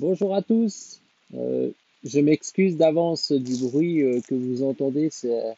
Bonjour à tous. Euh, je m'excuse d'avance du bruit euh, que vous entendez. Euh,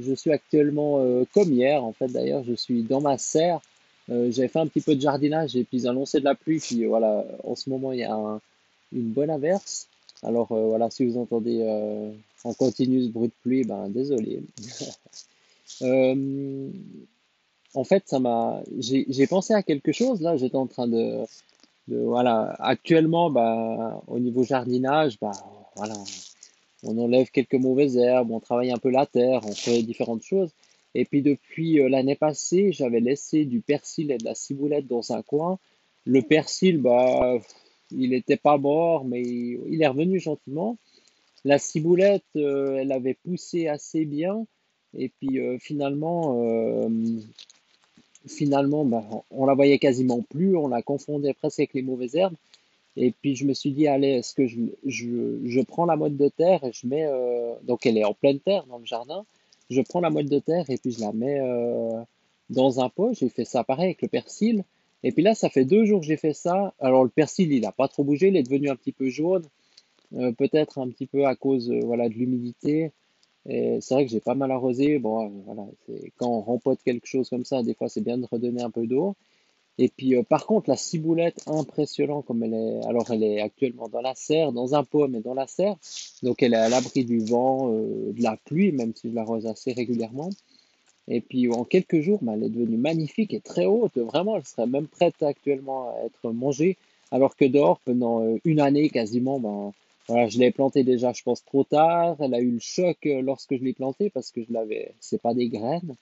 je suis actuellement comme hier, en fait d'ailleurs, je suis dans ma serre. J'ai fait un petit peu de jardinage et puis annoncé de la pluie. Puis voilà, en ce moment il y a une bonne averse. Alors voilà, si vous entendez en continu ce bruit de pluie, ben désolé. en fait, ça m'a, j'ai pensé à quelque chose là. J'étais en train de voilà, actuellement, bah, au niveau jardinage, bah, voilà, on enlève quelques mauvaises herbes, on travaille un peu la terre, on fait différentes choses. Et puis depuis euh, l'année passée, j'avais laissé du persil et de la ciboulette dans un coin. Le persil, bah, il n'était pas mort, mais il est revenu gentiment. La ciboulette, euh, elle avait poussé assez bien. Et puis euh, finalement, finalement, bah, on la voyait quasiment plus, on la confondait presque avec les mauvaises herbes. Et puis je me suis dit, allez, est-ce que je, je, prends la motte de terre et je mets, euh, donc elle est en pleine terre dans le jardin, je prends la motte de terre et puis je la mets euh, dans un pot. J'ai fait ça pareil avec le persil. Et puis là, ça fait deux jours que j'ai fait ça. Alors le persil, il n'a pas trop bougé, il est devenu un petit peu jaune, euh, peut-être un petit peu à cause voilà, de l'humidité. Et c'est vrai que j'ai pas mal arrosé. Bon, voilà, quand on rempote quelque chose comme ça, des fois c'est bien de redonner un peu d'eau. Et puis euh, par contre, la ciboulette, impressionnant comme elle est. Alors elle est actuellement dans la serre, dans un pot, mais dans la serre. Donc elle est à l'abri du vent, euh, de la pluie, même si je l'arrose assez régulièrement. Et puis en quelques jours, bah, elle est devenue magnifique et très haute. Vraiment, elle serait même prête actuellement à être mangée. Alors que dehors, pendant euh, une année quasiment, ben, voilà, je l'ai planté déjà, je pense, trop tard. Elle a eu le choc euh, lorsque je l'ai planté parce que je l'avais, c'est pas des graines.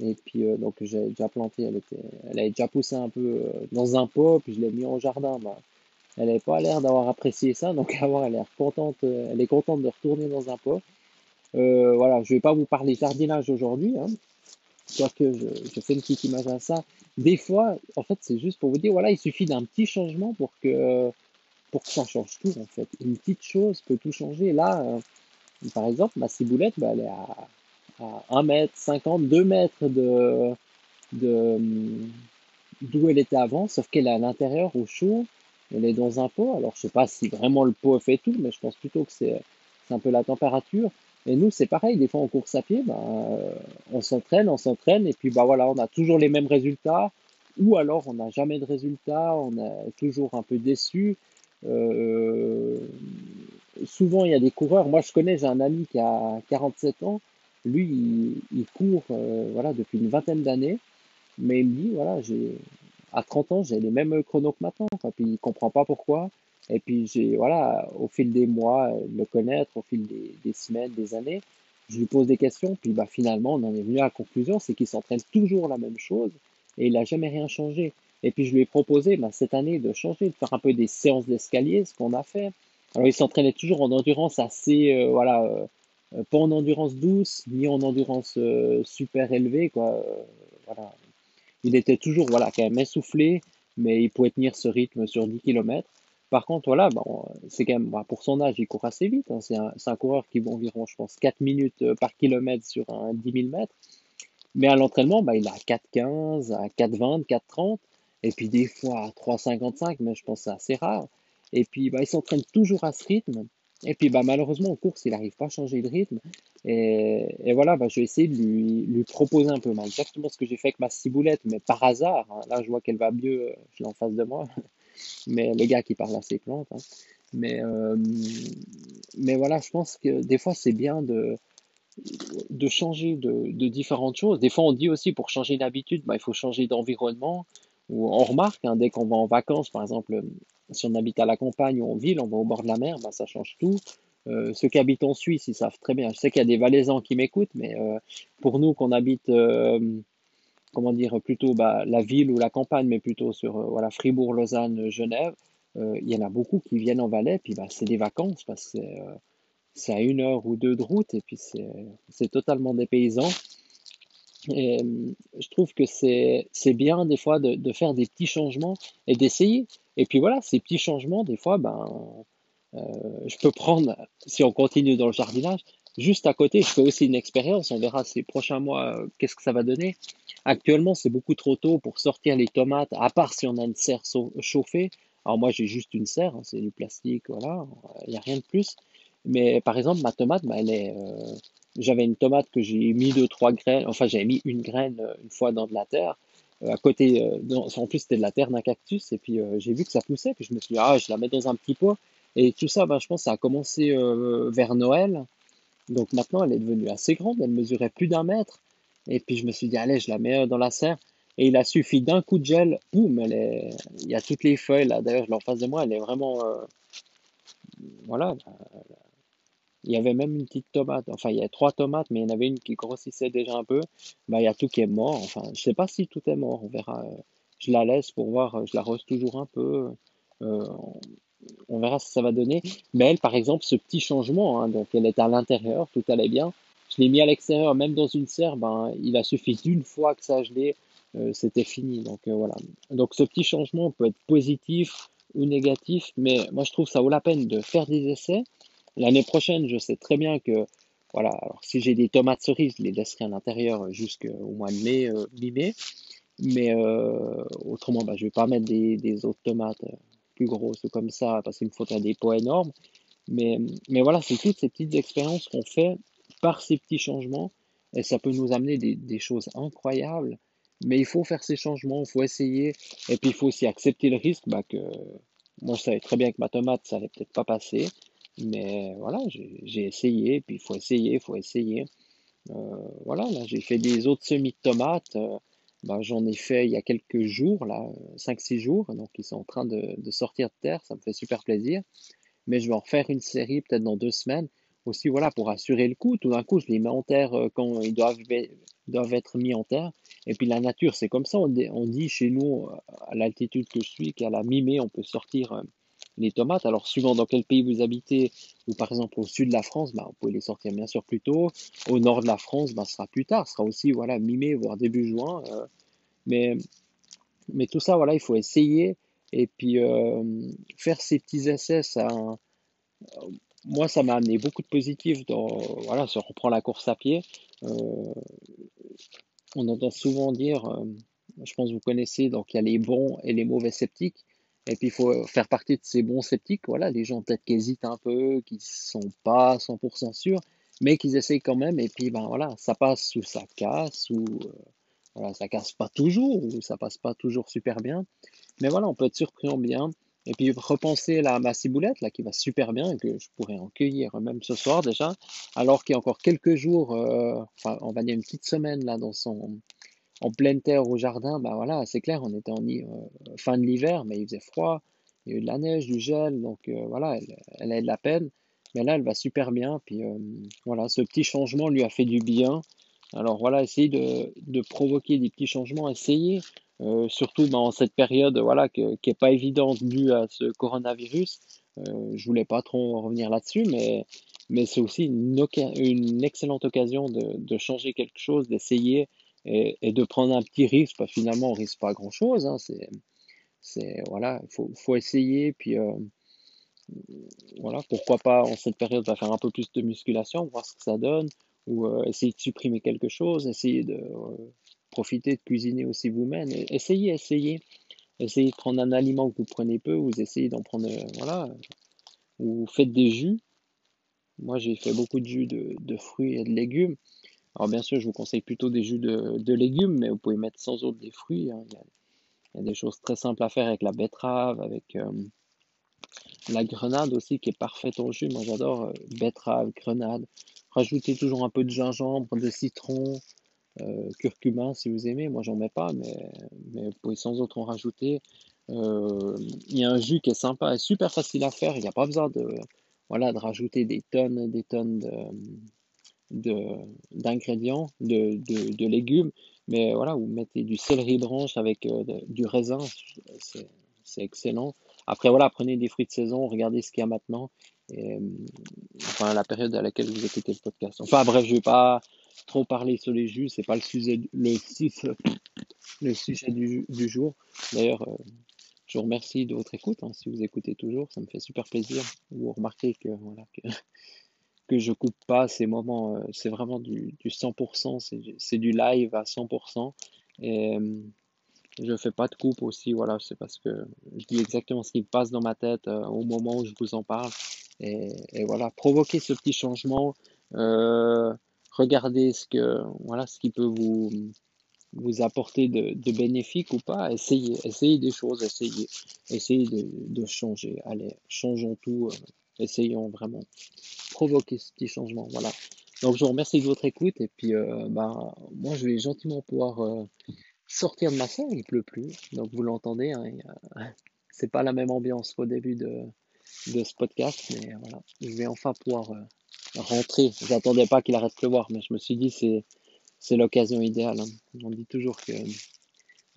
Et puis, euh, donc, j'ai déjà planté, elle était, elle avait déjà poussé un peu euh, dans un pot, puis je l'ai mis en jardin. Bah, elle n'avait pas l'air d'avoir apprécié ça, donc avoir l'air contente, elle est contente de retourner dans un pot. voilà, je vais pas vous parler jardinage aujourd'hui, hein, quoique je, je fais une petite image à ça. Des fois, en fait, c'est juste pour vous dire, voilà, il suffit d'un petit changement pour que pour que ça change tout en fait. Une petite chose peut tout changer. Là, euh, par exemple, ma ciboulette, bah, elle est à, à 1 mètre 50, 2 mètres de, de d'où elle était avant, sauf qu'elle est à l'intérieur au chaud. Elle est dans un pot. Alors, je sais pas si vraiment le pot fait tout, mais je pense plutôt que c'est un peu la température. Et nous, c'est pareil. Des fois, en course à pied, bah, on s'entraîne, on s'entraîne, et puis bah voilà, on a toujours les mêmes résultats. Ou alors, on n'a jamais de résultats, on est toujours un peu déçu. Euh, souvent, il y a des coureurs. Moi, je connais, j'ai un ami qui a 47 ans. Lui, il, court euh, voilà, depuis une vingtaine d'années. Mais il me dit, voilà, j'ai, à 30 ans, j'ai les mêmes chronos que maintenant. Quoi. Puis il comprend pas pourquoi. Et puis, j'ai, voilà, au fil des mois, le connaître, au fil des, des, semaines, des années, je lui pose des questions. Puis bah, finalement, on en est venu à la conclusion, c'est qu'il s'entraîne toujours la même chose et il n'a jamais rien changé. Et puis je lui ai proposé ben, cette année de changer, de faire un peu des séances d'escalier, ce qu'on a fait. Alors il s'entraînait toujours en endurance assez, euh, voilà, euh, pas en endurance douce, ni en endurance euh, super élevée, quoi. voilà. Il était toujours, voilà, quand même essoufflé, mais il pouvait tenir ce rythme sur 10 km. Par contre, voilà, bon, c'est quand même, bah, pour son âge, il court assez vite. Hein. C'est un, un, coureur qui va environ, je pense, 4 minutes par kilomètre sur un 10 000 mètres. Mais à l'entraînement, bah, il a 4,15, à 4,20, 4,30. Et puis des fois à 3,55, mais je pense que c'est assez rare. Et puis bah, il s'entraîne toujours à ce rythme. Et puis bah, malheureusement en course, il n'arrive pas à changer de rythme. Et, voilà, bah, je vais essayer de lui, proposer un peu mal. Exactement ce que j'ai fait avec ma ciboulette, mais par hasard. Hein. Là, je vois qu'elle va mieux, je l'ai en face de moi. Mais le gars qui parle à ses plantes. Hein. Mais, euh, mais voilà, je pense que des fois, c'est bien de, de changer de, de, différentes choses. Des fois, on dit aussi pour changer d'habitude, bah, il faut changer d'environnement on remarque, hein, dès qu'on va en vacances, par exemple, si on habite à la campagne ou en ville, on va au bord de la mer, bah, ça change tout. Euh, ceux qui habitent en Suisse, ils savent très bien. Je sais qu'il y a des Valaisans qui m'écoutent, mais euh, pour nous, qu'on habite, euh, comment dire, plutôt bah, la ville ou la campagne, mais plutôt sur voilà, Fribourg, Lausanne, Genève, il y en a beaucoup qui viennent en Valais, puis bah, c'est des vacances parce que c'est à une heure ou deux de route et puis c'est totalement dépaysant. Et je trouve que c'est bien des fois de, faire des petits changements et d'essayer. Et puis voilà, ces petits changements, des fois, ben, euh, je peux prendre, si on continue dans le jardinage, juste à côté, je fais aussi une expérience. On verra ces prochains mois euh, qu'est-ce que ça va donner. Actuellement, c'est beaucoup trop tôt pour sortir les tomates, à part si on a une serre chauffée. Alors moi, j'ai juste une serre, hein, c'est du plastique, voilà, il n'y a rien de plus. Mais par exemple, ma tomate, ben, elle est, euh, j'avais une tomate que j'ai mis deux, trois graines, enfin j'avais mis une graine une fois dans de la terre. à côté, en plus c'était de la terre d'un cactus, et puis j'ai vu que ça poussait, puis je me suis dit, ah, je la mets dans un petit pot. Et tout ça, ben, je pense, ça a commencé euh, vers Noël. Donc maintenant, elle est devenue assez grande. Elle mesurait plus d'un mètre. Et puis je me suis dit, allez, je la mets euh, dans la serre. Et il a suffi d'un coup de gel, boum, elle est... il y a toutes les feuilles là. D'ailleurs, je l'en face de moi, elle est vraiment. Euh, voilà. Il y avait même une petite tomate. Enfin, il y a trois tomates, mais il y en avait une qui grossissait déjà un peu. Ben, il y a tout qui est mort. Enfin, je sais pas si tout est mort. On verra. Je la laisse pour voir. Je la rose toujours un peu on verra ce que ça va donner. Mais elle, par exemple, ce petit changement, hein, donc elle est à l'intérieur, tout allait bien. Je l'ai mis à l'extérieur, même dans une serre, ben, il a suffi d'une fois que ça a gelé, euh, c'était fini. Donc euh, voilà. Donc ce petit changement peut être positif ou négatif, mais moi je trouve ça vaut la peine de faire des essais. L'année prochaine, je sais très bien que voilà, alors si j'ai des tomates cerises, je les laisserai à l'intérieur jusqu'au mois de mai, euh, mi-mai. Mais autrement, ben, je ne vais pas mettre des, autres tomates plus grosses comme ça, parce qu'il me faudrait des poids énormes. Mais, mais voilà, c'est toutes ces petites expériences qu'on fait par ces petits changements, et ça peut nous amener des, des, choses incroyables. Mais il faut faire ces changements, il faut essayer, et puis il faut aussi accepter le risque bah, que moi je savais très bien que ma tomate ça allait peut-être pas passer, mais voilà, j'ai essayé, puis il faut essayer, il faut essayer. Euh, voilà, là j'ai fait des autres semis de tomates. Euh, bah, j'en ai fait il y a quelques jours, là, 5-6 jours, donc ils sont en train de, de, sortir de terre, ça me fait super plaisir. Mais je vais en refaire une série peut-être dans deux semaines, aussi voilà, pour assurer le coup. Tout d'un coup, je les mets en terre euh, quand ils doivent, doivent être mis en terre. Et puis la nature, c'est comme ça, on, on dit chez nous, à l'altitude que je suis, qu'à la mi-mai, on peut sortir euh, les tomates. Alors, suivant dans quel pays vous habitez, ou par exemple au sud de la France, bah, vous pouvez les sortir bien sûr plus tôt. Au nord de la France, bah, ce sera plus tard, ce sera aussi voilà, mi-mai, voire début juin. Euh. mais, mais tout ça, voilà, il faut essayer et puis euh, faire ces petits essais. Ça, moi, ça m'a amené beaucoup de positifs. Dans, voilà, si on reprend la course à pied, euh, on entend souvent dire, je pense que vous connaissez, donc il y a les bons et les mauvais sceptiques. Et puis, il faut faire partie de ces bons sceptiques, voilà, les gens peut-être qui hésitent un peu, qui ne sont pas 100% sûrs, mais qui essayent quand même. Et puis, ben voilà, ça passe ou ça casse, ou euh, voilà, ça casse pas toujours, ou ça passe pas toujours super bien. Mais voilà, on peut être surpris en bien. Et puis, repenser la, ma ciboulette, là, qui va super bien, que je pourrais en cueillir même ce soir déjà, alors qu'il y a encore quelques jours, euh, enfin, on va dire une petite semaine, là, dans son en pleine terre au jardin, bah voilà, c'est clair, on était en euh, fin de l'hiver, mais il faisait froid, il y a eu de la neige, du gel, donc euh, voilà, elle, a de la peine, mais là, elle va super bien, puis euh, voilà, ce petit changement lui a fait du bien. Alors voilà, essayez de, provoquer des petits changements, essayez, surtout dans cette période voilà, qui n'est pas évidente due à ce coronavirus. je voulais pas trop revenir là-dessus, mais, mais c'est aussi une, une, excellente occasion de, de changer quelque chose, d'essayer et, de prendre un petit risque, finalement, on risque pas grand-chose. Hein, c'est, voilà, il faut, essayer, puis euh, voilà, pourquoi pas en cette période, va faire un peu plus de musculation, voir ce que ça donne, ou euh, essayer de supprimer quelque chose, essayer de euh, profiter de cuisiner aussi vous-même, essayez, essayez, essayez de prendre un aliment que vous prenez peu, vous essayez d'en prendre, voilà, ou faites des jus. Moi, j'ai fait beaucoup de jus de fruits et de légumes. Alors bien sûr, je vous conseille plutôt des jus de, légumes, mais vous pouvez mettre sans autre des fruits. Hein. Il, y a, des choses très simples à faire avec la betterave, avec euh, la grenade aussi qui est parfaite en jus. Moi j'adore euh, betterave, grenade. Rajoutez toujours un peu de gingembre, de citron, euh, curcuma si vous aimez. Moi j'en mets pas, mais, vous pouvez sans autre en rajouter. il y a un jus qui est sympa et super facile à faire. Il n'y a pas besoin de, voilà, de rajouter des tonnes, des tonnes de d'ingrédients, de, de, de, légumes, mais voilà, vous mettez du céleri branche avec euh, du raisin, c'est excellent. Après, voilà, prenez des fruits de saison, regardez ce qu'il y a maintenant. Et, enfin, la période à laquelle vous écoutez le podcast. Enfin, bref, je vais pas trop parler sur les jus, c'est pas le sujet, le, le sujet du, du jour. D'ailleurs, je vous remercie de votre écoute. Hein, si vous écoutez toujours, ça me fait super plaisir. Vous remarquez que voilà que, que je coupe pas ces moments. Euh, c'est vraiment du, du 100%. C'est du live à 100%. Et euh, je fais pas de coupe aussi. Voilà, c'est parce que je dis exactement ce qui passe dans ma tête euh, au moment où je vous en parle. Et, et voilà, provoquer ce petit changement. regardez ce que voilà ce qui peut vous vous apporter de, de bénéfiques ou pas, essayez, essayez des choses, essayez, essayez de, de changer. Allez, changeons tout, euh, essayons vraiment provoquer ce petit changement. Voilà. Donc je vous remercie de votre écoute et puis euh, bah, moi je vais gentiment pouvoir euh, sortir de ma salle, il pleut plus, donc vous l'entendez, hein, c'est pas la même ambiance qu'au début de, de ce podcast, mais voilà, je vais enfin pouvoir rentrer. J'attendais pas qu'il arrête de pleuvoir, mais je me suis dit c'est c'est l'occasion idéale. Hein. On dit toujours que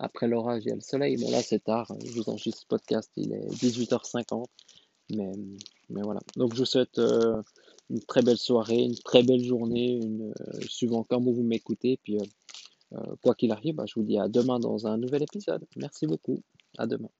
après l'orage, il y a le soleil. Mais là, c'est tard. Je vous enregistre ce podcast. Il est 18h50. Mais, mais voilà. Donc, je vous souhaite euh, une très belle soirée, une très belle journée, une, euh, suivant comment vous m'écoutez. Puis, euh, quoi qu'il arrive, bah, je vous dis à demain dans un nouvel épisode. Merci beaucoup. À demain.